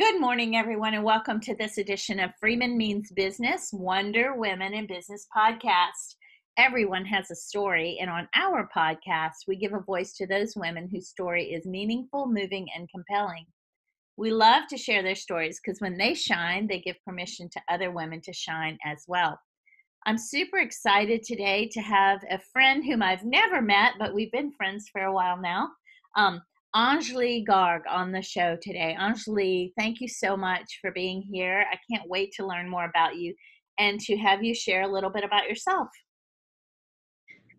Good morning, everyone, and welcome to this edition of Freeman Means Business Wonder Women in Business podcast. Everyone has a story, and on our podcast, we give a voice to those women whose story is meaningful, moving, and compelling. We love to share their stories because when they shine, they give permission to other women to shine as well. I'm super excited today to have a friend whom I've never met, but we've been friends for a while now. Um, Anjali Garg on the show today. Anjali, thank you so much for being here. I can't wait to learn more about you and to have you share a little bit about yourself.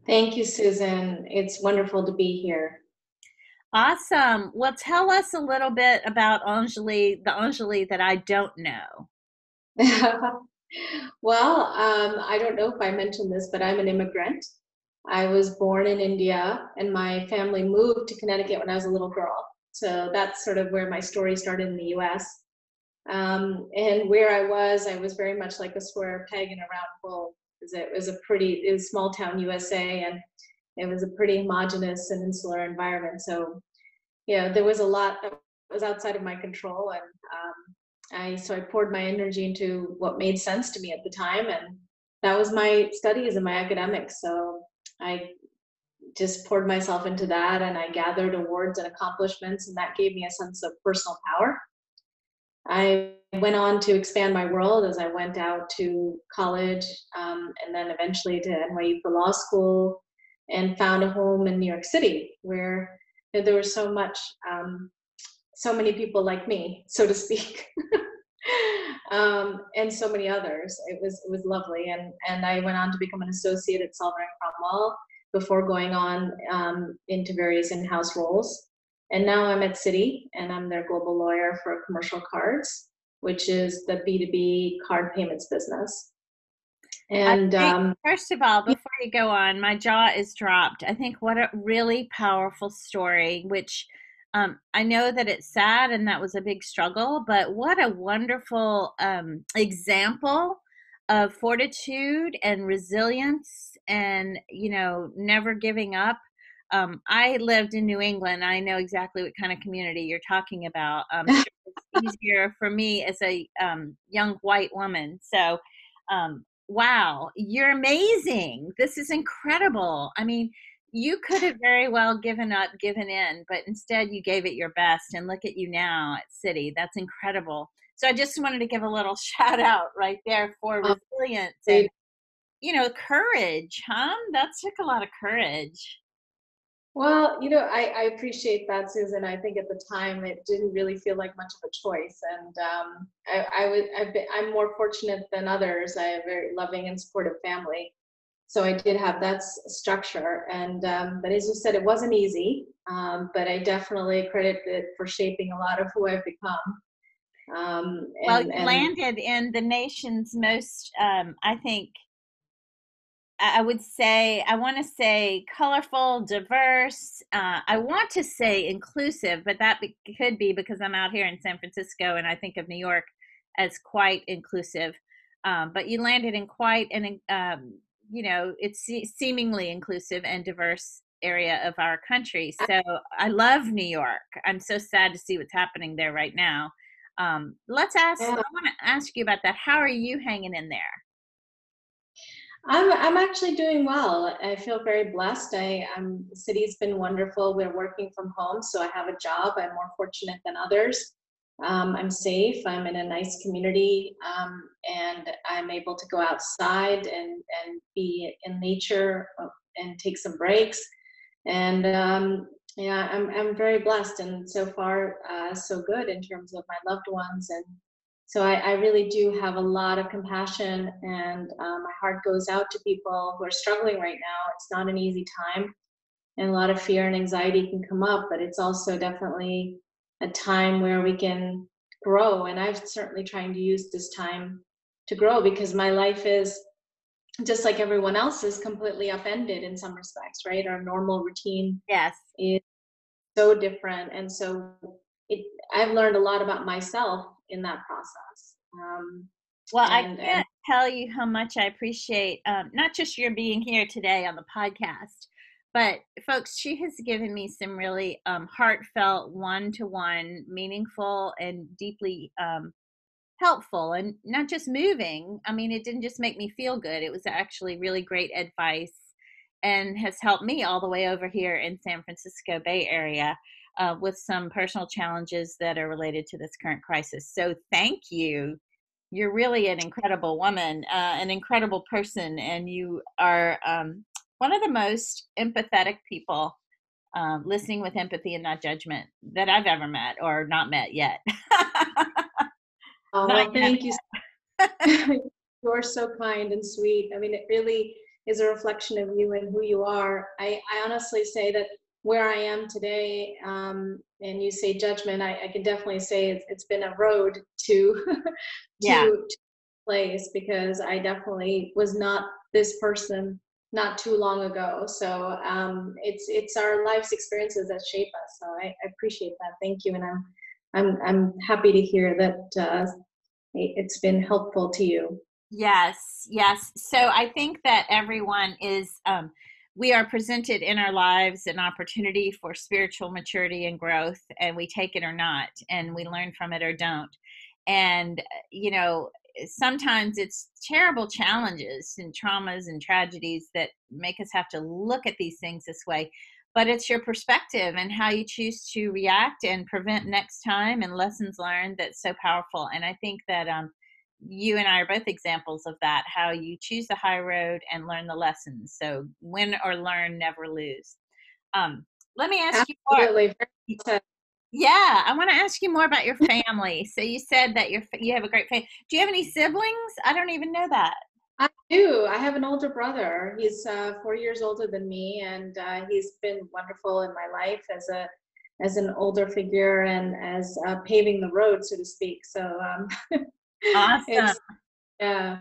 Thank you, Susan. It's wonderful to be here. Awesome. Well, tell us a little bit about Anjali, the Anjali that I don't know. well, um, I don't know if I mentioned this, but I'm an immigrant. I was born in India and my family moved to Connecticut when I was a little girl. So that's sort of where my story started in the US. Um, and where I was, I was very much like a square peg in a round hole. because It was a pretty, it was small town USA and it was a pretty homogenous and insular environment. So, yeah, there was a lot that was outside of my control. And um, I, so I poured my energy into what made sense to me at the time. And that was my studies and my academics. So I just poured myself into that and I gathered awards and accomplishments, and that gave me a sense of personal power. I went on to expand my world as I went out to college um, and then eventually to NYU for law school and found a home in New York City where there was so much, um, so many people like me, so to speak. um, and so many others. It was it was lovely, and and I went on to become an associate at Sullivan and Cromwell before going on um, into various in-house roles. And now I'm at Citi, and I'm their global lawyer for commercial cards, which is the B2B card payments business. And think, um, first of all, before you go on, my jaw is dropped. I think what a really powerful story, which um, I know that it's sad and that was a big struggle, but what a wonderful um, example of fortitude and resilience and, you know, never giving up. Um, I lived in New England. I know exactly what kind of community you're talking about. Um, it's easier for me as a um, young white woman. So, um, wow, you're amazing. This is incredible. I mean, you could have very well given up, given in, but instead you gave it your best. And look at you now at Citi. That's incredible. So I just wanted to give a little shout out right there for oh, resilience and you know courage, huh? That took a lot of courage. Well, you know, I, I appreciate that, Susan. I think at the time it didn't really feel like much of a choice, and um, I, I was I've been, I'm more fortunate than others. I have a very loving and supportive family, so I did have that structure. And um, but as you said, it wasn't easy. Um, but I definitely credit it for shaping a lot of who I've become. Um, and, well, you and, landed in the nation's most, um, I think, I would say, I want to say colorful, diverse. Uh, I want to say inclusive, but that be, could be because I'm out here in San Francisco and I think of New York as quite inclusive. Um, but you landed in quite an, um, you know, it's seemingly inclusive and diverse area of our country. So I love New York. I'm so sad to see what's happening there right now. Um, let's ask. Yeah. I want to ask you about that. How are you hanging in there? I'm I'm actually doing well. I feel very blessed. I um, the Citi's been wonderful. We're working from home, so I have a job. I'm more fortunate than others. Um, I'm safe. I'm in a nice community, um, and I'm able to go outside and and be in nature uh, and take some breaks. And um, yeah i'm i'm very blessed and so far uh, so good in terms of my loved ones and so I, I really do have a lot of compassion and uh, my heart goes out to people who are struggling right now it's not an easy time and a lot of fear and anxiety can come up but it's also definitely a time where we can grow and I'm certainly trying to use this time to grow because my life is just like everyone else is completely upended in some respects right? Our normal routine yes. is so different and so it i've learned a lot about myself in that process um, well and, i can't and, tell you how much i appreciate um, not just your being here today on the podcast but folks, she has given me some really um, heartfelt, one-to-one, meaningful, and deeply um, helpful, and not just moving. I mean, it didn't just make me feel good; it was actually really great advice, and has helped me all the way over here in San Francisco Bay Area uh, with some personal challenges that are related to this current crisis. So, thank you. You're really an incredible woman, uh, an incredible person, and you are um, one of the most empathetic people um, listening with empathy and not judgment that I've ever met or not met yet. oh, well, thank you. You're so kind and sweet. I mean, it really is a reflection of you and who you are. I, I honestly say that where I am today, um, and you say judgment, I, I can definitely say it's, it's been a road to, to, yeah. to place because I definitely was not this person not too long ago. So um, it's it's our life's experiences that shape us. So I, I, appreciate that. Thank you, and I'm I'm I'm happy to hear that uh, it's been helpful to you. Yes, yes. So I think that everyone is. Um, we are presented in our lives an opportunity for spiritual maturity and growth, and we take it or not, and we learn from it or don't. And you know, sometimes it's terrible challenges and traumas and tragedies that make us have to look at these things this way but it's your perspective and how you choose to react and prevent next time and lessons learned that's so powerful and i think that um, you and i are both examples of that how you choose the high road and learn the lessons so win or learn never lose um, let me ask Absolutely. you more. Yeah, I want to ask you more about your family. So you said that you you have a great family. Do you have any siblings? I don't even know that. I do. I have an older brother. He's uh, four years older than me, and uh, he's been wonderful in my life as a as an older figure and as uh, paving the road, so to speak. So um, awesome. yeah.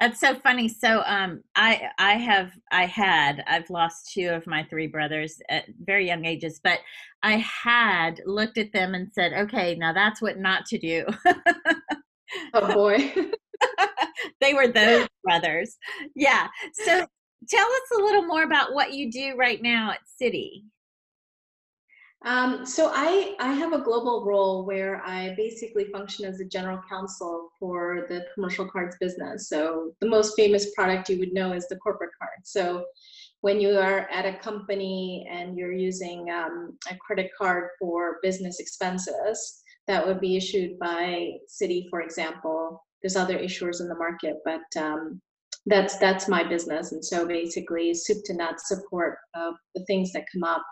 That's so funny. So um I I have I had I've lost two of my three brothers at very young ages, but I had looked at them and said, "Okay, now that's what not to do." oh boy. they were those brothers. Yeah. So tell us a little more about what you do right now at Citi. Um, so I, I have a global role where I basically function as a general counsel for the commercial cards business. So the most famous product you would know is the corporate card. So when you are at a company and you're using um, a credit card for business expenses, that would be issued by Citi, for example. There's other issuers in the market, but um, that's that's my business. And so basically, soup to nuts support of the things that come up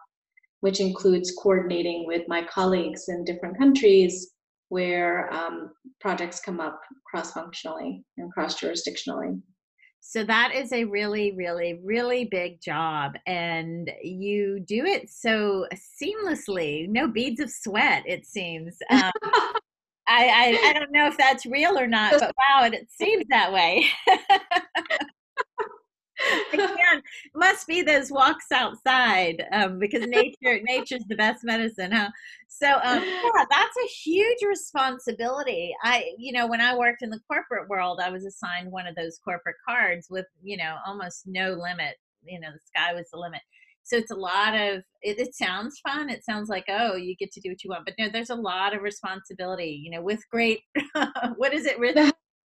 which includes coordinating with my colleagues in different countries where um, projects come up cross functionally and cross jurisdictionally. So that is a really, really, really big job. And you do it so seamlessly, no beads of sweat, it seems. Um, I, I, I, don't know if that's real or not, but wow, it, it seems that way. Again, must be those walks outside um, because nature nature's the best medicine, huh? So um, yeah, that's a huge responsibility. I, you know, when I worked in the corporate world, I was assigned one of those corporate cards with, you know, almost no limit. You know, the sky was the limit. So it's a lot of. It, it sounds fun. It sounds like oh, you get to do what you want, but no, there's a lot of responsibility. You know, with great, what is it? With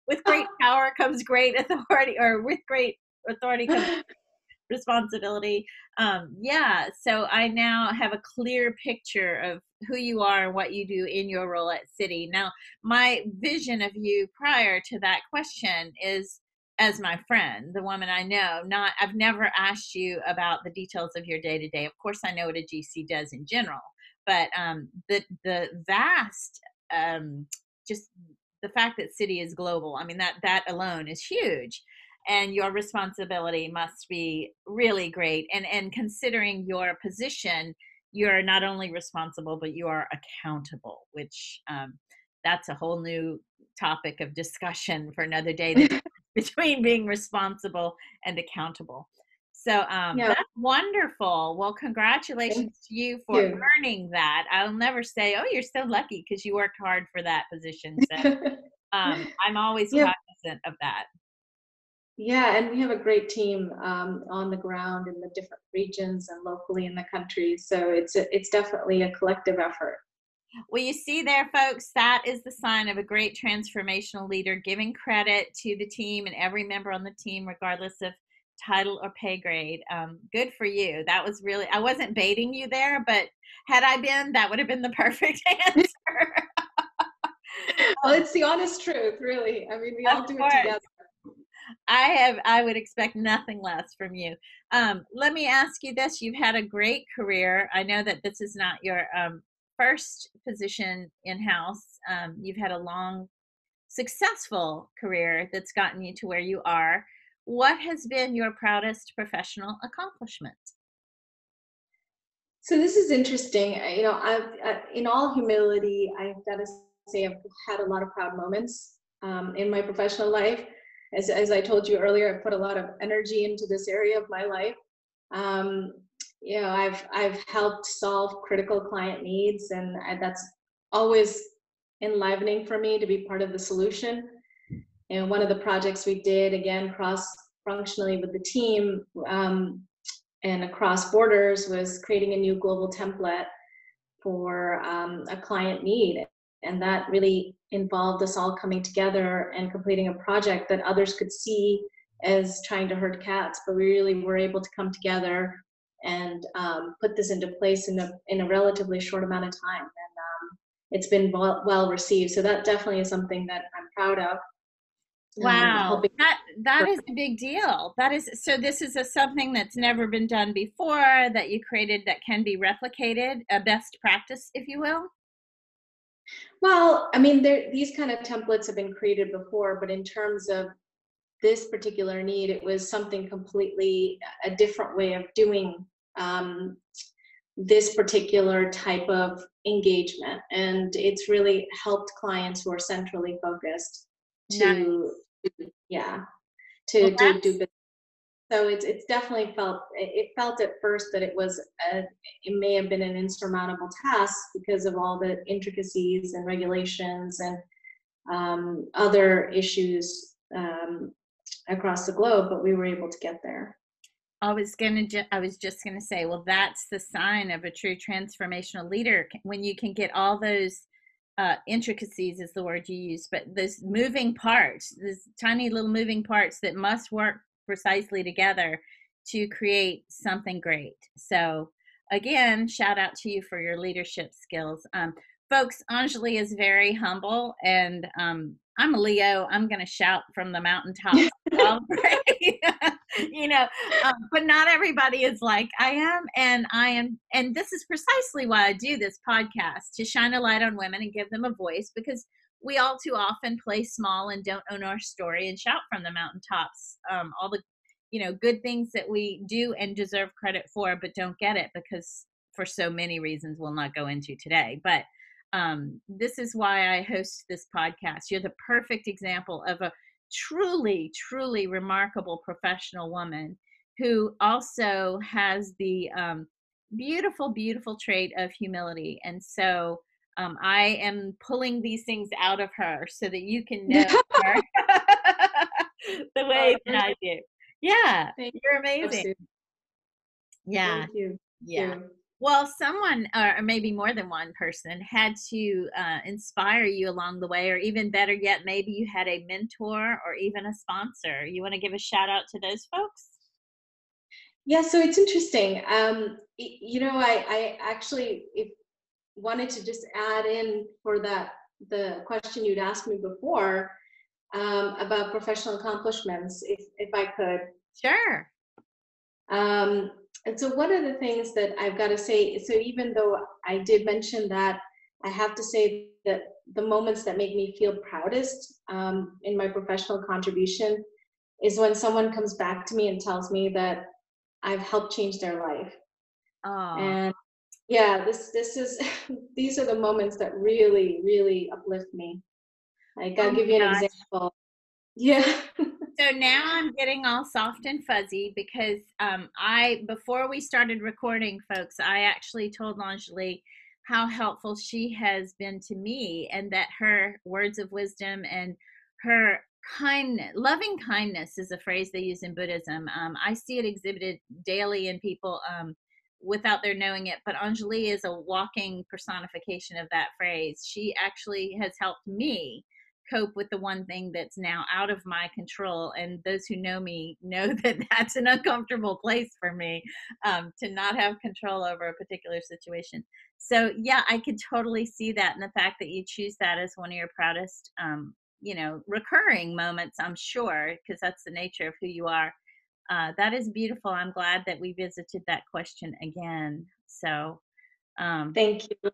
with great power comes great authority, or with great authority comes responsibility. Um, yeah, so I now have a clear picture of who you are and what you do in your role at Citi. Now, my vision of you prior to that question is as my friend, the woman I know. Not, I've never asked you about the details of your day to day. Of course, I know what a GC does in general, but um, the the vast, um, just the fact that Citi is global. I mean that that alone is huge and your responsibility must be really great and and considering your position you're not only responsible but you are accountable which um, that's a whole new topic of discussion for another day between being responsible and accountable so um, yeah. that's wonderful well congratulations Thank to you for you. learning that i'll never say oh you're so lucky because you worked hard for that position so um, i'm always yeah. cognizant of that Yeah, and we have a great team um, on the ground in the different regions and locally in the country. So it's a, it's definitely a collective effort. Well, you see there, folks, that is the sign of a great transformational leader, giving credit to the team and every member on the team, regardless of title or pay grade. Um, good for you. That was really, I wasn't baiting you there, but had I been, that would have been the perfect answer. well, it's the honest truth, really. I mean, we all do it together. I have I would expect nothing less from you. Um, let me ask you this: You've had a great career. I know that this is not your um, first position in house. Um, you've had a long, successful career that's gotten you to where you are. What has been your proudest professional accomplishment? So this is interesting. You know, I've, I, in all humility, I've got to say I've had a lot of proud moments um, in my professional life. As, as I told you earlier, I put a lot of energy into this area of my life. Um, you know, I've I've helped solve critical client needs, and I, that's always enlivening for me to be part of the solution. And one of the projects we did, again, cross functionally with the team um, and across borders, was creating a new global template for um, a client need. And that really involved us all coming together and completing a project that others could see as trying to herd cats, but we really were able to come together and um, put this into place in a in a relatively short amount of time. And um, it's been well, well, received. So that definitely is something that I'm proud of. Um, wow, um, that that is a big deal. That is so. This is a something that's never been done before that you created that can be replicated, a best practice, if you will. Well, I mean, there, these kind of templates have been created before, but in terms of this particular need, it was something completely a different way of doing um, this particular type of engagement. And it's really helped clients who are centrally focused to, nice. yeah, to well, do, do business. So it's, it's definitely felt, it felt at first that it was, a, it may have been an insurmountable task because of all the intricacies and regulations and um, other issues um, across the globe, but we were able to get there. I was gonna. Ju- I was just gonna say. Well, that's the sign of a true transformational leader when you can get all those uh, intricacies is the word you use, but those moving parts, those tiny little moving parts that must work precisely together to create something great. So, again, shout out to you for your leadership skills. Um, folks, Anjali is very humble and um, I'm a Leo. I'm going to shout from the mountaintops. you know, um, but not everybody is like I am, and I am, and this is precisely why I do this podcast to shine a light on women and give them a voice because we all too often play small and don't own our story and shout from the mountaintops um, all the you know good things that we do and deserve credit for, but don't get it because for so many reasons we'll not go into today, but um, this is why I host this podcast. You're the perfect example of a truly, truly remarkable professional woman who also has the um, beautiful, beautiful trait of humility. And so um, I am pulling these things out of her so that you can know her the way that I do. Yeah, Thank you're amazing. You. Yeah. Thank you. Yeah. Well, someone, or maybe more than one person, had to uh, inspire you along the way, or even better yet, maybe you had a mentor or even a sponsor. You want to give a shout out to those folks? Yeah, so it's interesting. Um, you know, I, I actually wanted to just add in for that the question you'd asked me before um, about professional accomplishments, if if I could. Sure. Um, and so one of the things that I've got to say, so even though I did mention that, I have to say that the moments that make me feel proudest um, in my professional contribution is when someone comes back to me and tells me that I've helped change their life. Oh. And yeah, this this is these are the moments that really really uplift me. Like I'll oh give you an gosh. example. Yeah. so now I'm getting all soft and fuzzy because um, I, before we started recording, folks, I actually told Anjali how helpful she has been to me and that her words of wisdom and her kindness loving kindness is a phrase they use in buddhism um, i see it exhibited daily in people um, without their knowing it but anjali is a walking personification of that phrase. She actually has helped me cope with the one thing that's now out of my control and those who know me know that that's an uncomfortable place for me um, to not have control over a particular situation. So yeah i could totally see that and the fact that you choose that as one of your proudest um, you know recurring moments i'm sure because that's the nature of who you are uh, that is beautiful i'm glad that we visited that question again so um, thank you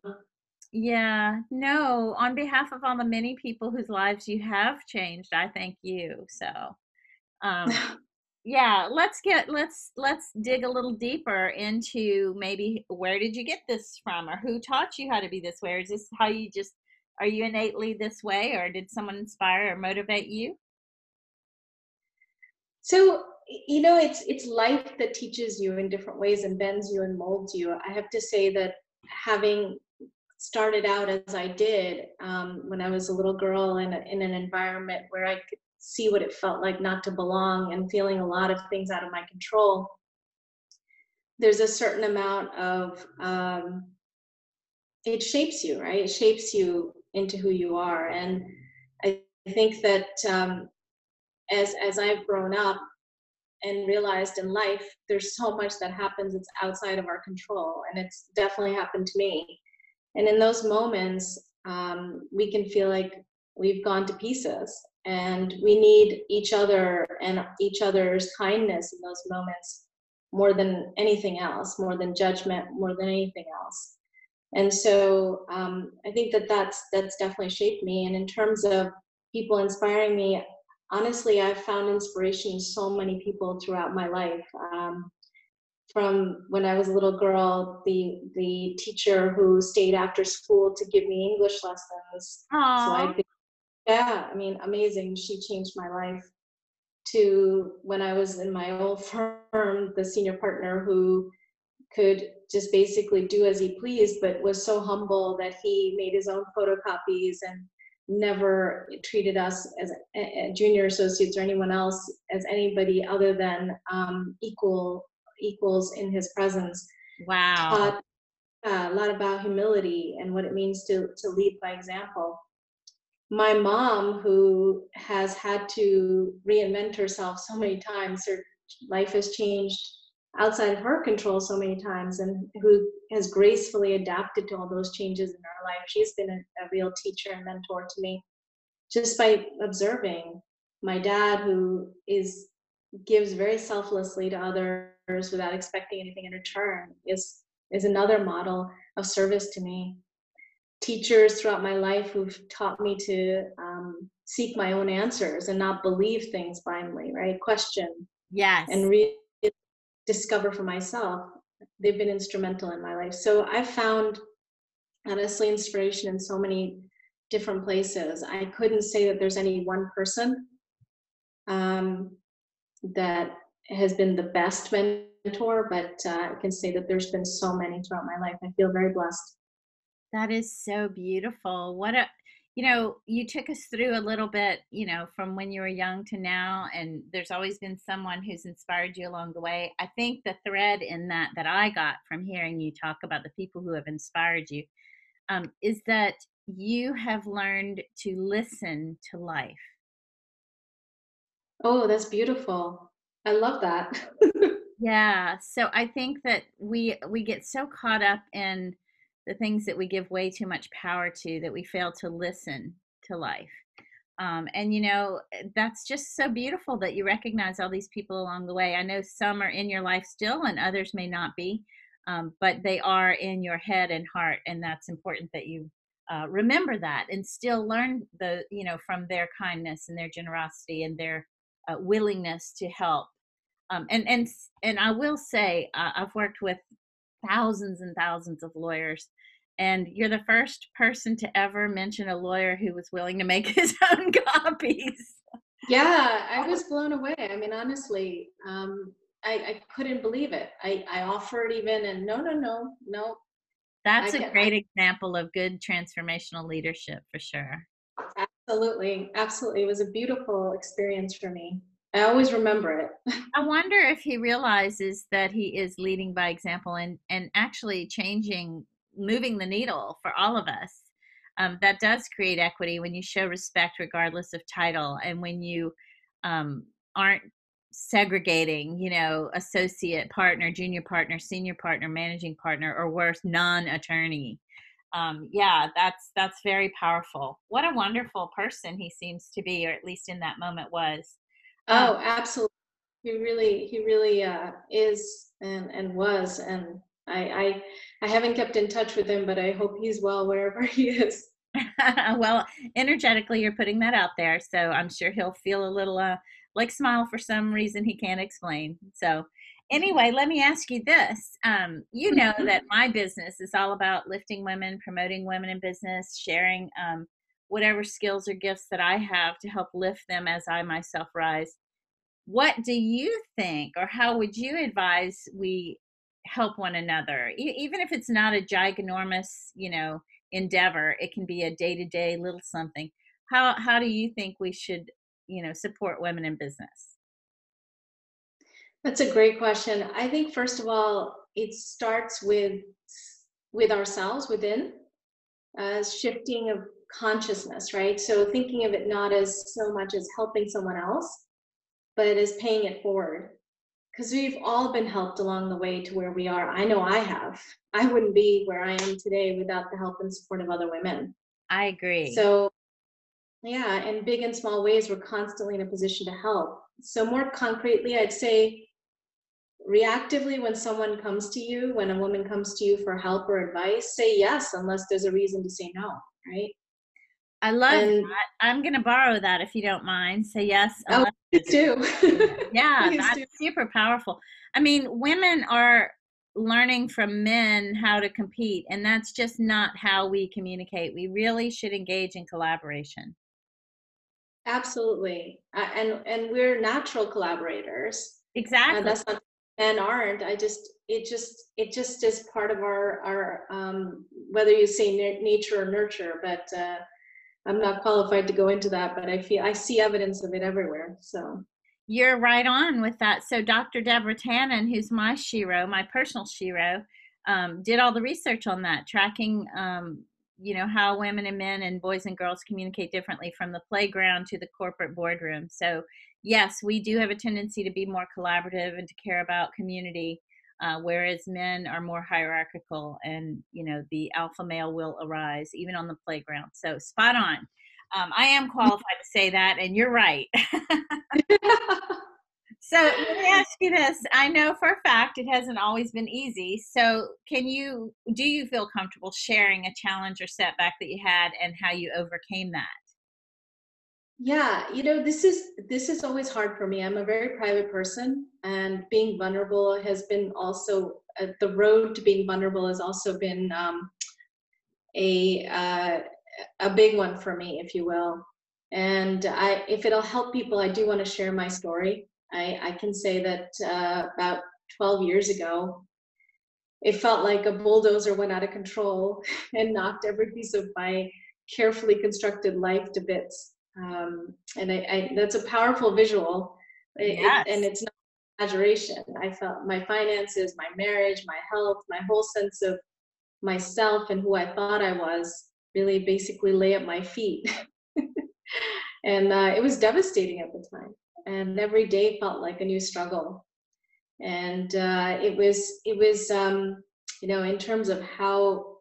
yeah, no, on behalf of all the many people whose lives you have changed, I thank you. So, um, yeah, let's get let's let's dig a little deeper into maybe where did you get this from or who taught you how to be this way? Or is this how you just are you innately this way or did someone inspire or motivate you? So, you know, it's it's life that teaches you in different ways and bends you and molds you. I have to say that having started out as I did um, when I was a little girl in, a, in an environment where I could see what it felt like not to belong and feeling a lot of things out of my control. There's a certain amount of, um, it shapes you, right? It shapes you into who you are. And I think that um, as, as I've grown up and realized in life, there's so much that happens that's outside of our control. And it's definitely happened to me and in those moments, um, we can feel like we've gone to pieces and we need each other and each other's kindness in those moments more than anything else, more than judgment, more than anything else. And so um, I think that that's that's definitely shaped me. And in terms of people inspiring me, honestly, I've found inspiration in so many people throughout my life. Um, from when I was a little girl, the the teacher who stayed after school to give me English lessons. Aww. So I could, yeah, I mean, amazing. She changed my life. To when I was in my old firm, the senior partner who could just basically do as he pleased, but was so humble that he made his own photocopies and never treated us as a, a junior associates or anyone else as anybody other than um, equal equals in his presence. Wow. Taught uh, a lot about humility and what it means to, to lead by example. My mom, who has had to reinvent herself so many times, her life has changed outside of her control so many times, and who has gracefully adapted to all those changes in her life. She's been a, a real teacher and mentor to me just by observing. My dad, who is gives very selflessly to others without expecting anything in return is is another model of service to me teachers throughout my life who've taught me to um, seek my own answers and not believe things blindly right question yes and re- discover for myself they've been instrumental in my life so i've found honestly inspiration in so many different places i couldn't say that there's any one person um, that has been the best mentor, but uh, I can say that there's been so many throughout my life. I feel very blessed. That is so beautiful. What a, you know, you took us through a little bit, you know, from when you were young to now, and there's always been someone who's inspired you along the way. I think the thread in that that I got from hearing you talk about the people who have inspired you um, is that you have learned to listen to life Oh, that's beautiful. I love that. yeah. So I think that we we get so caught up in the things that we give way too much power to that we fail to listen to life. Um, and you know eh, that's just so beautiful that you recognize all these people along the way. I know some are in your life still, and others may not be, um, but they are in your head and heart, and that's important that you uh, remember that and still learn the you know from their kindness and their generosity and their uh, willingness to help. Um, and and and I will say uh, I've worked with thousands and thousands of lawyers, and you're the first person to ever mention a lawyer who was willing to make his own copies. Yeah, I was blown away. I mean, honestly, um, I, I couldn't believe it. I, I offered even, and no, no, no, no. That's I a great example of good transformational leadership for sure. Absolutely, absolutely. It was a beautiful experience for me. I always remember it. I wonder if he realizes that he is leading by example and and actually changing, moving the needle for all of us. Um, that does create equity when you show respect regardless of title, and when you um, aren't segregating, you know, associate partner, junior partner, senior partner, managing partner, or worse, non-attorney. Um, yeah, that's that's very powerful. What a wonderful person he seems to be, or at least in that moment was. Oh, um, absolutely. He really, he really uh, is and and was, and I, I I haven't kept in touch with him, but I hope he's well wherever he is. well, energetically, you're putting that out there, so I'm sure he'll feel a little uh, like smile for some reason he can't explain. So, anyway, let me ask you this. Um, you know mm-hmm. that my business is all about lifting women, promoting women in business, sharing um, whatever skills or gifts that I have to help lift them as I myself rise. What do you think, or how would you advise we help one another, e- even if it's not a ginormous, you know, endeavor? It can be a day to day little something. How how do you think we should, you know, support women in business? That's a great question. I think first of all, it starts with with ourselves within, uh, shifting of consciousness, right? So thinking of it not as so much as helping someone else, but as paying it forward. Because we've all been helped along the way to where we are. I know I have. I wouldn't be where I am today without the help and support of other women. I agree. So, yeah, in big and small ways, we're constantly in a position to help. So, more concretely, I'd say reactively when someone comes to you, when a woman comes to you for help or advice, say yes unless there's a reason to say no, right? I love and, that. I'm going to borrow that if you don't mind. Say yes. Oh, do. yeah, that's do. super powerful. I mean, women are learning from men how to compete, and that's just not how we communicate. We really should engage in collaboration. Absolutely, uh, and and we're natural collaborators. Exactly. Uh, that's not men aren't. I just it just it just is part of our our um, whether you say nature or nurture, but. Uh, I'm not qualified to go into that, but I feel I see evidence of it everywhere. So you're right on with that. So Dr. Deborah Tannen, who's my shero, my personal shero, um, did all the research on that, tracking, um, you know, how women and men and boys and girls communicate differently from the playground to the corporate boardroom. So yes, we do have a tendency to be more collaborative and to care about community uh, whereas men are more hierarchical and you know the alpha male will arise even on the playground. So spot on. Um, i am qualified to say that and you're right so let me ask you this. I know for a fact it hasn't always been easy. So can you do you feel comfortable sharing a challenge or setback that you had and how you overcame that? Yeah you know this is this is always hard for me. I'm a very private person and being vulnerable has been also uh, the road to being vulnerable has also been um, a uh, a big one for me if you will. And i if it'll help people i do want to share my story i i can say that uh, about 12 years ago it felt like a bulldozer went out of control and knocked every piece of my carefully constructed life to bits. Um, and I, I, that's a powerful visual. Yes. it, and it's not exaggeration. I felt my finances my marriage my health my whole sense of myself and who i thought i was really basically lay at my feet. And uh, it was devastating at the time and every day felt like a new struggle and uh, it was it was um, you know in terms of how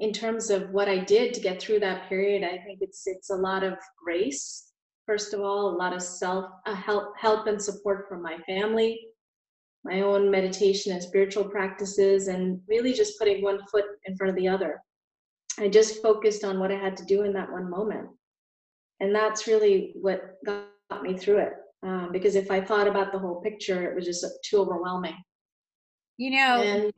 in terms of what I did to get through that period, I think it's it's a lot of grace. First of all, a lot of self uh, help help and support from my family, my own meditation and spiritual practices, and really just putting one foot in front of the other. I just focused on what I had to do in that one moment, and that's really what got me through it. Um, because if I thought about the whole picture, it was just too overwhelming. You know, and,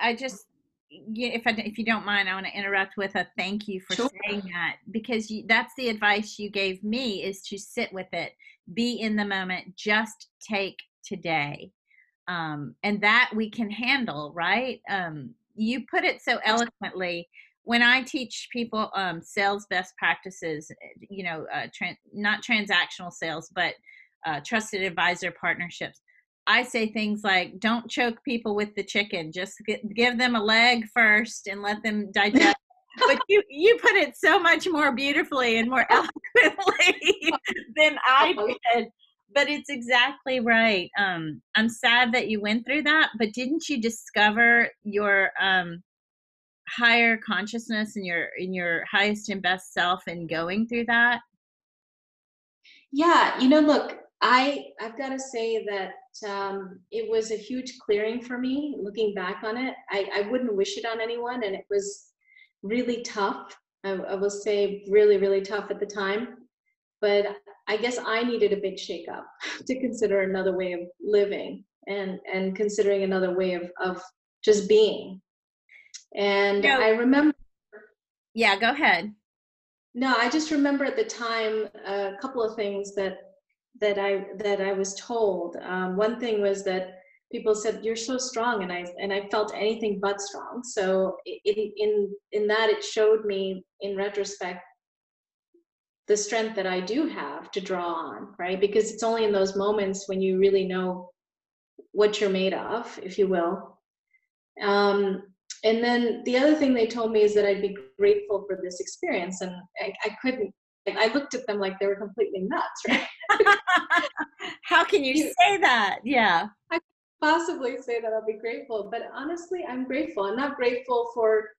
I just if I, if you don't mind, I want to interrupt with a thank you for sure. saying that because you, that's the advice you gave me is to sit with it, be in the moment, just take today, um, and that we can handle. Right? Um, you put it so eloquently. When I teach people um, sales best practices, you know, uh, not transactional sales, but uh, trusted advisor partnerships, I say things like, "Don't choke people with the chicken. Just get, give them a leg first and let them digest." but you you put it so much more beautifully and more eloquently than I did. But it's exactly right. Um, I'm sad that you went through that, but didn't you discover your um, higher consciousness and your in your highest and best self in going through that? Yeah, you know, look, I I've got to say that um, it was a huge clearing for me. Looking back on it, I, I wouldn't wish it on anyone, and it was really tough. I, I will say really, really tough at the time. But I guess I needed a big shakeup to consider another way of living and and considering another way of of just being. And no. I remember. Yeah, go ahead. No, I just remember at the time a couple of things that that I that I was told. Um, one thing was that people said you're so strong and i and i felt anything but strong so in in in that it showed me in retrospect the strength that i do have to draw on right because it's only in those moments when you really know what you're made of if you will um, and then the other thing they told me is that i'd be grateful for this experience and i, I couldn't I looked at them like they were completely nuts, right? How can you say that? Yeah. I possibly say that I'll be grateful, but honestly, I'm grateful. I'm not grateful for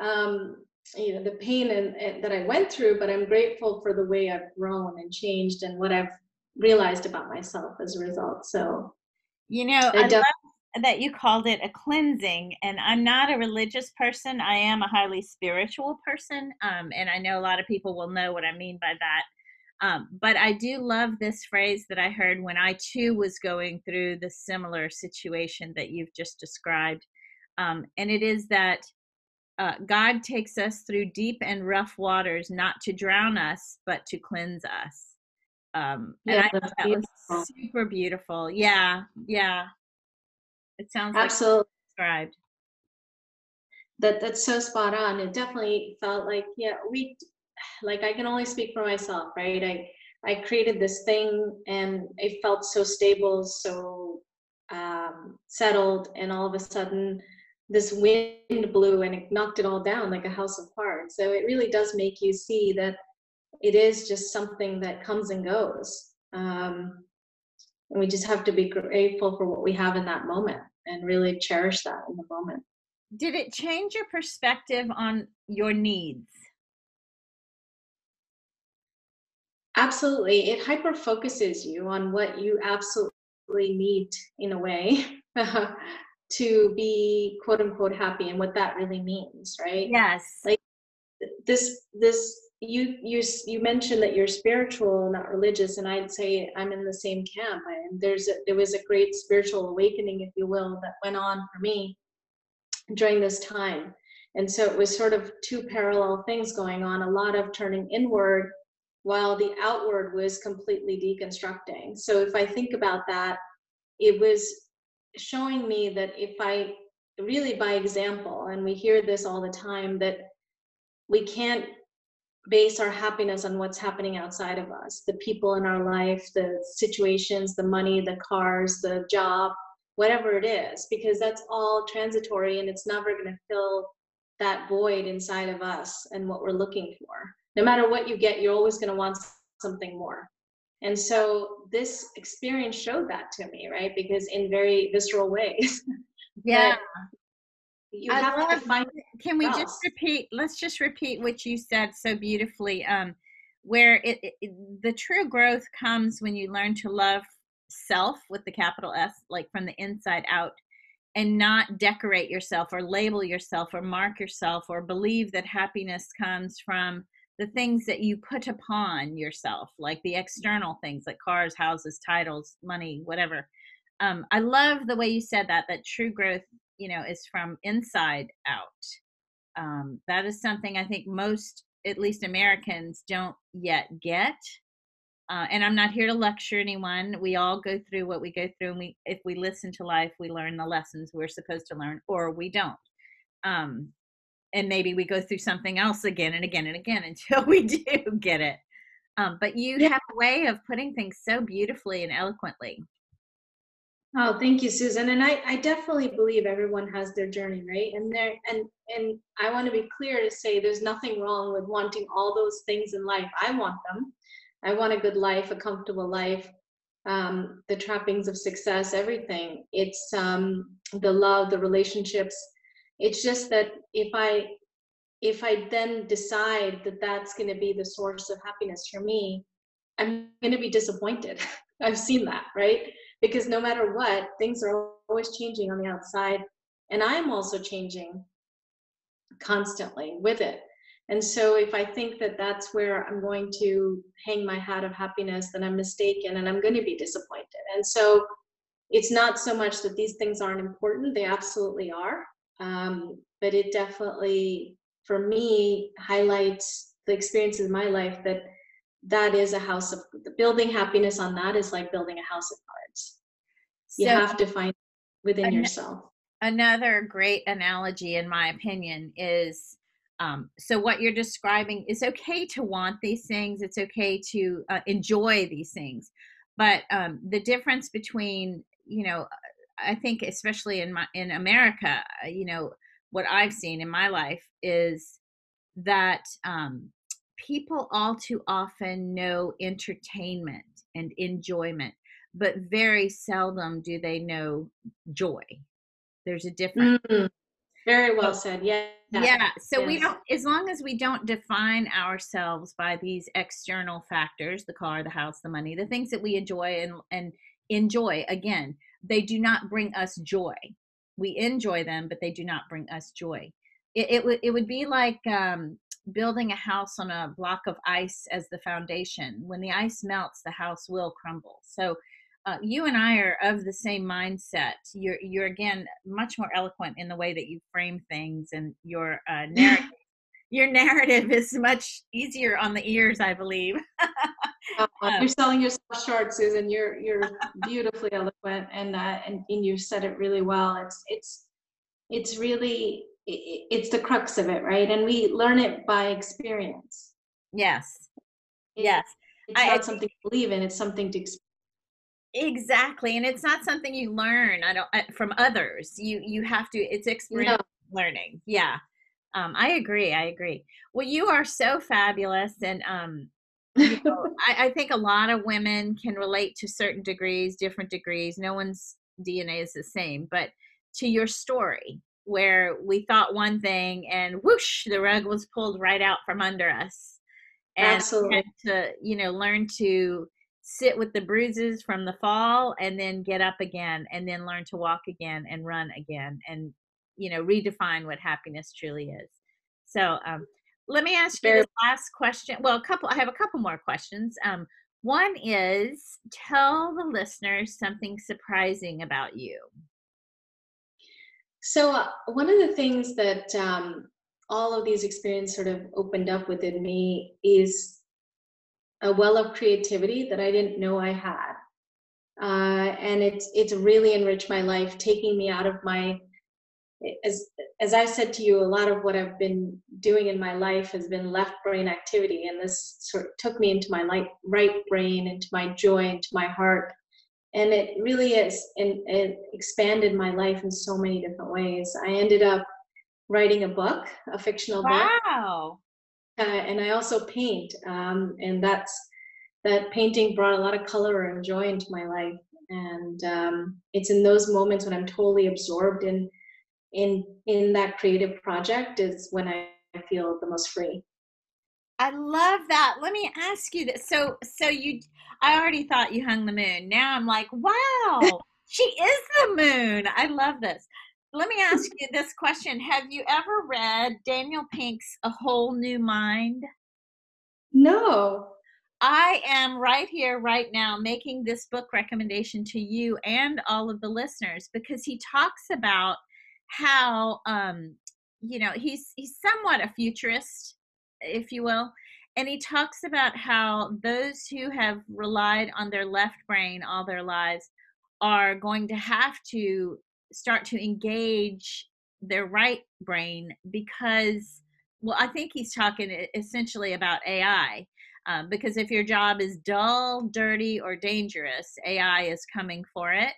um, you know the pain and, and, that I went through, but I'm grateful for the way I've grown and changed and what I've realized about myself as a result. So, you know, I, I love that you called it a cleansing, and I'm not a religious person. I am a highly spiritual person, um, and I know a lot of people will know what I mean by that. Um, but I do love this phrase that I heard when I too was going through the similar situation that you've just described. Um, and it is that uh, God takes us through deep and rough waters, not to drown us, but to cleanse us. Um, yeah, and I thought that beautiful. was super beautiful. Yeah, yeah. It sounds absolutely like described. That that's so spot on. It definitely felt like yeah we like I can only speak for myself, right? I I created this thing and it felt so stable, so um, settled, and all of a sudden this wind blew and it knocked it all down like a house of cards. So it really does make you see that it is just something that comes and goes. Um, and we just have to be grateful for what we have in that moment and really cherish that in the moment. Did it change your perspective on your needs? Absolutely. It hyper focuses you on what you absolutely need in a way to be quote unquote happy and what that really means, right? Yes. Like this this you you you mentioned that you're spiritual not religious and i'd say i'm in the same camp and there's a, there was a great spiritual awakening if you will that went on for me during this time and so it was sort of two parallel things going on a lot of turning inward while the outward was completely deconstructing. So if I think about that, it was showing me that if I really by example, and we hear this all the time, that we can't base our happiness on what's happening outside of us the people in our life, the situations, the money, the cars, the job, whatever it is, because that's all transitory and it's never going to fill that void inside of us and what we're looking for no matter what you get, you're always going to want something more. And so this experience showed that to me, right? Because in very visceral ways. Yeah. You I have love, can we else. just repeat let's just repeat what you said so beautifully um where it, it, the true growth comes when you learn to love self with the capital S like from the inside out and not decorate yourself or label yourself or mark yourself or believe that happiness comes from the things that you put upon yourself, like the external things like cars, houses, titles, money, whatever. Um, I love the way you said that, that true growth, you know, is from inside out. Um, that is something I think most, at least Americans, don't yet get. Uh, and I'm not here to lecture anyone. We all go through what we go through, and we, if we listen to life, we learn the lessons we're supposed to learn, or we don't. Um, and maybe we go through something else again and again and again until we do get it. Um, but you yeah. have a way of putting things so beautifully and eloquently. Oh, thank you, Susan. And I, I definitely believe everyone has their journey, right? And there and and I want to be clear to say there's nothing wrong with wanting all those things in life. I want them. I want a good life, a comfortable life, um, the trappings of success, everything. It's um, the love, the relationships. It's just that if I if I then decide that that's going to be the source of happiness for me, I'm going to be disappointed. I've seen that, right? Because no matter what, things are always changing on the outside. And I'm also changing constantly with it. And so if I think that that's where I'm going to hang my hat of happiness, then I'm mistaken and I'm going to be disappointed. And so it's not so much that these things aren't important, they absolutely are. Um, but it definitely, for me, highlights the experiences in my life that that is a house of building happiness on that is like building a house of cards. You so, have to find within an- yourself. another great analogy in my opinion is um, so what you're describing is okay to want these things it's okay to uh, enjoy these things. But um, the difference between you know i think especially in my in america uh, you know what i've seen in my life is that um, people all too often know entertainment and enjoyment, but very seldom do they know joy. There's a difference. Mm, very well said. Yeah. Yeah. So yes. we don't, as long as we don't define ourselves by these external factors, the car, the house, the money, the things that we enjoy and, and enjoy, again, they do not bring us joy. We enjoy them, but they do not bring us joy. It, it would, it would be like, um, building a house on a block of ice as the foundation. When the ice melts, the house will crumble. So uh, you and I are of the same mindset. You're you're again much more eloquent in the way that you frame things, and your uh, narrative your narrative is much easier on the ears, I believe. uh, you're selling yourself short, Susan. You're you're beautifully eloquent, and uh, and and you said it really well. It's it's it's really it's the crux of it, right? And we learn it by experience. Yes. yes. It's not I, something to believe in, it's something to experience. Exactly. And it's not something you learn I don't from others. You you have to it's experience no. learning. Yeah. Um, I agree. I agree. Well, you are so fabulous and um you know, I, I think a lot of women can relate to certain degrees, different degrees. No one's DNA is the same, but to your story where we thought one thing and whoosh, the rug was pulled right out from under us. And Absolutely. to, you know, learn to sit with the bruises from the fall and then get up again and then learn to walk again and run again and, you know, redefine what happiness truly is. So, um, let me ask you this last question. Well, a couple, I have a couple more questions. Um, one is tell the listeners something surprising about you. So uh, one of the things that um, all of these experiences sort of opened up within me is a well of creativity that I didn't know I had. Uh, and it's it's really enriched my life, taking me out of my as as I said to you, a lot of what I've been doing in my life has been left brain activity, and this sort of took me into my light, right brain, into my joy, into my heart, and it really is and it expanded my life in so many different ways. I ended up writing a book a fictional wow. book. Wow. Uh, and i also paint um, and that's that painting brought a lot of color and joy into my life. And um, it's in those moments when i'm totally absorbed in in in that creative project is when i feel the most free I love that. Let me ask you this. So, so you, I already thought you hung the moon. Now I'm like, wow, she is the moon. I love this. Let me ask you this question: Have you ever read Daniel Pink's A Whole New Mind? No. I am right here, right now, making this book recommendation to you and all of the listeners because he talks about how, um, you know, he's he's somewhat a futurist if you will. And he talks about how those who have relied on their left brain all their lives are going to have to start to engage their right brain because well i think he's talking essentially about ai um, because if your job is dull dirty or dangerous ai is coming for it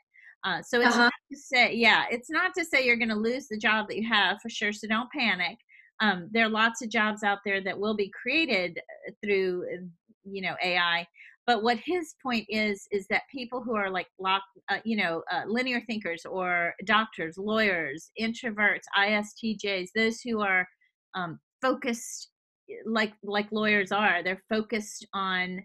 uh, so it's uh-huh. not to say yeah it's not to say you're going to lose the job that you have for sure so don't panic um, there are lots of jobs out there that will be created uh, through you know ai but what his point is is that people who are like lock, uh, you know uh, linear thinkers or doctors lawyers introverts istjs those who are um, focused like like lawyers are they're focused on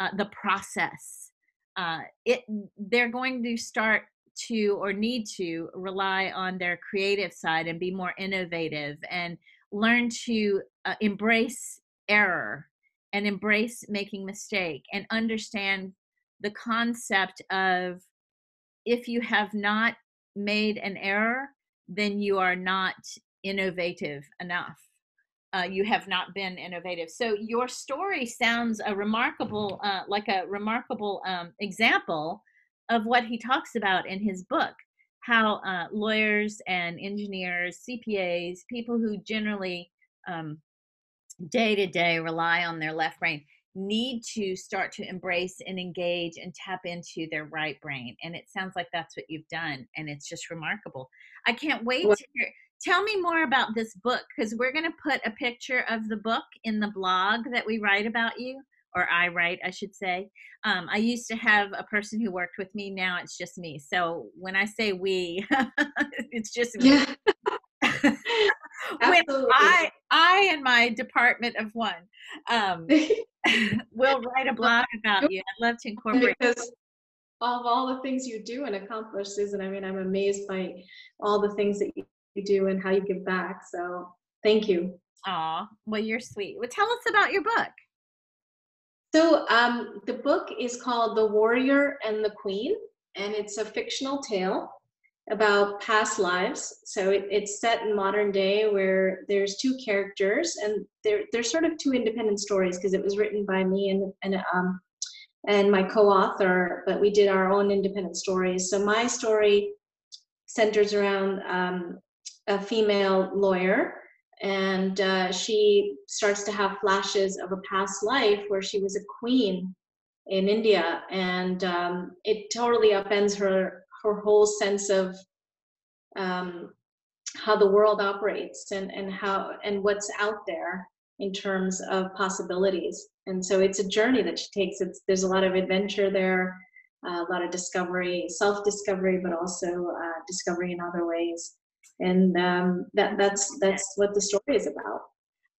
uh, the process. Uh, it they're going to start to or need to rely on their creative side and be more innovative and learn to uh, embrace error and embrace making mistake and understand the concept of if you have not made an error then you are not innovative enough. Uh, you have not been innovative. So your story sounds a remarkable uh, like a remarkable um, example of what he talks about in his book how uh, lawyers and engineers cpas people who generally um, day to day rely on their left brain need to start to embrace and engage and tap into their right brain and it sounds like that's what you've done and it's just remarkable. I can't wait to hear tell me more about this book because we're going to put a picture of the book in the blog that we write about you or i write i should say um, i used to have a person who worked with me now it's just me so when i say we it's just me yeah. when I I and my department of one um, will write a blog about you. I'd love to incorporate. Because of all the things you do and accomplish, Susan, I mean, I'm amazed by all the things that you do and how you give back. So thank you. Aw, well, you're sweet. Well, tell us about your book. So um, the book is called The Warrior and the Queen, and it's a fictional tale about past lives. So it, it's set in modern day where there's two characters and they're, they're sort of two independent stories because it was written by me and, and, um, and my co-author, but we did our own independent stories. So my story centers around um, a female lawyer and uh, she starts to have flashes of a past life where she was a queen in India, and um, it totally upends her her whole sense of um, how the world operates and, and how and what's out there in terms of possibilities. And so it's a journey that she takes. It's there's a lot of adventure there, uh, a lot of discovery, self-discovery, but also uh, discovery in other ways. And um, that that's that's what the story is about.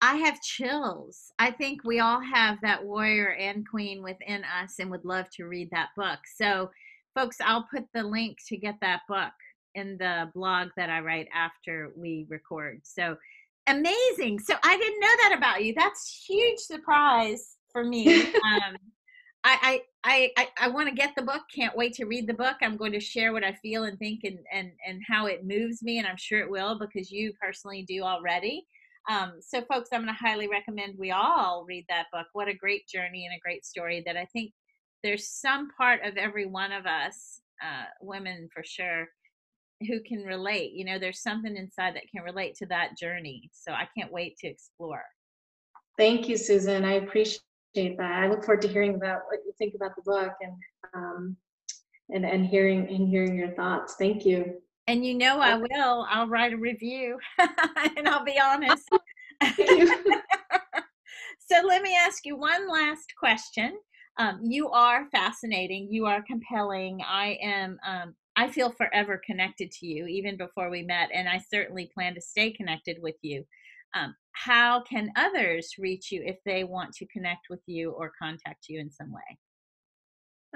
I have chills. I think we all have that warrior and queen within us and would love to read that book. So folks, I'll put the link to get that book in the blog that I write after we record. So amazing. So I didn't know that about you. That's huge surprise for me. um, I, I, I, I want to get the book. Can't wait to read the book. I'm going to share what I feel and think and, and, and how it moves me. And I'm sure it will because you personally do already. Um, so folks, I'm going to highly recommend we all read that book. What a great journey and a great story that I think there's some part of every one of us, uh, women for sure, who can relate. You know, there's something inside that can relate to that journey. So I can't wait to explore. Thank you, Susan. I appreciate that. I look forward to hearing about what you think about the book and um, and and hearing and hearing your thoughts. Thank you. And you know I will. I'll write a review and I'll be honest. so let me ask you one last question um, you are fascinating. You are compelling. I am. Um, I feel forever connected to you, even before we met, and I certainly plan to stay connected with you. Um, how can others reach you if they want to connect with you or contact you in some way?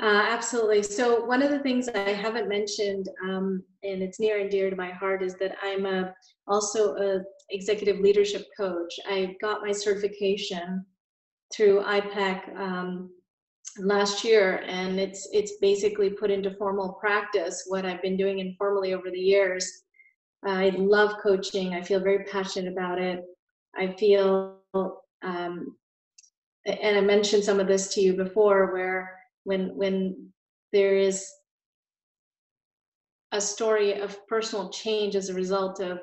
Uh, absolutely. So one of the things I haven't mentioned, um, and it's near and dear to my heart, is that I'm a, also a executive leadership coach. I got my certification through IPEC um, last year and it's it's basically put into formal practice what i've been doing informally over the years i love coaching i feel very passionate about it i feel um, and i mentioned some of this to you before where when when there is a story of personal change as a result of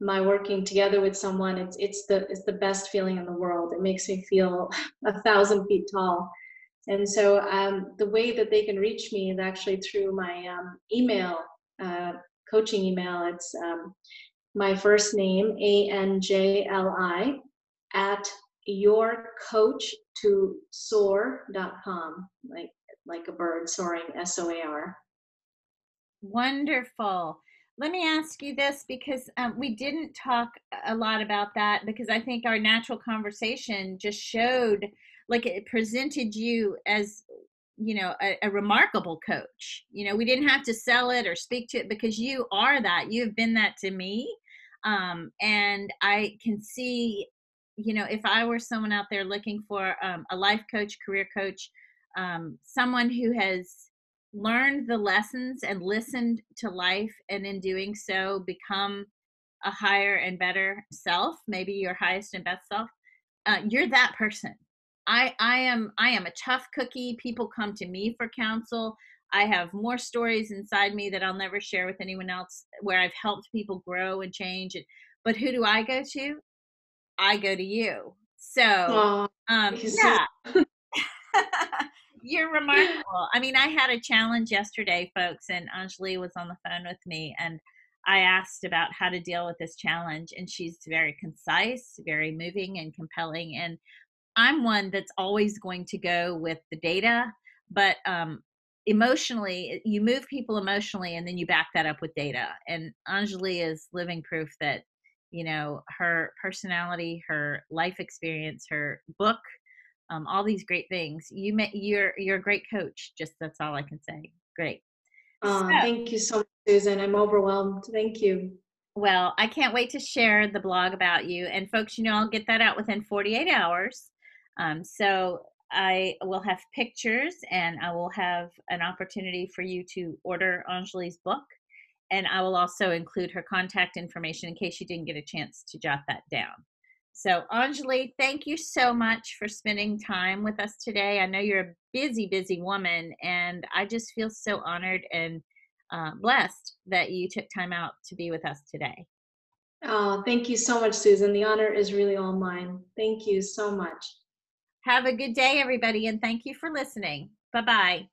my working together with someone it's it's the it's the best feeling in the world. It makes me feel a thousand feet tall. And so um, the way that they can reach me is actually through my um, email uh, coaching email. It's um, my first name a-n-j-l-i at your coach to soar.com like like a bird soaring s-o-a-r wonderful let me ask you this because um, we didn't talk a lot about that because I think our natural conversation just showed, like, it presented you as, you know, a, a remarkable coach. You know, we didn't have to sell it or speak to it because you are that. You have been that to me. Um, and I can see, you know, if I were someone out there looking for um, a life coach, career coach, um, someone who has learned the lessons and listened to life and in doing so become a higher and better self maybe your highest and best self uh, you're that person. I i am i am a tough cookie. People come to me for counsel i have more stories inside me that i'll never share with anyone else where i've helped people grow and change but who do i go to i go to you so um yeah You're remarkable. I mean, I had a challenge yesterday, folks, and Anjali was on the phone with me, and I asked about how to deal with this challenge, and she's very concise, very moving, and compelling. And I'm one that's always going to go with the data, but um, emotionally, you move people emotionally, and then you back that up with data. And Anjali is living proof that you know her personality, her life experience, her book um, all these great things. You may, you're you're a great coach. Just that's all I can say. Great. Oh, so, thank you so much, Susan. I'm overwhelmed. Thank you. Well, I can't wait to share the blog about you. And folks, you know, I'll get that out within 48 hours. Um, so I will have pictures and I will have an opportunity for you to order Anjali's book. And I will also include her contact information in case you didn't get a chance to jot that down. So, Anjali, thank you so much for spending time with us today. I know you're a busy, busy woman, and I just feel so honored and uh, blessed that you took time out to be with us today. Oh, thank you so much, Susan. The honor is really all mine. Thank you so much. Have a good day, everybody, and thank you for listening. Bye bye.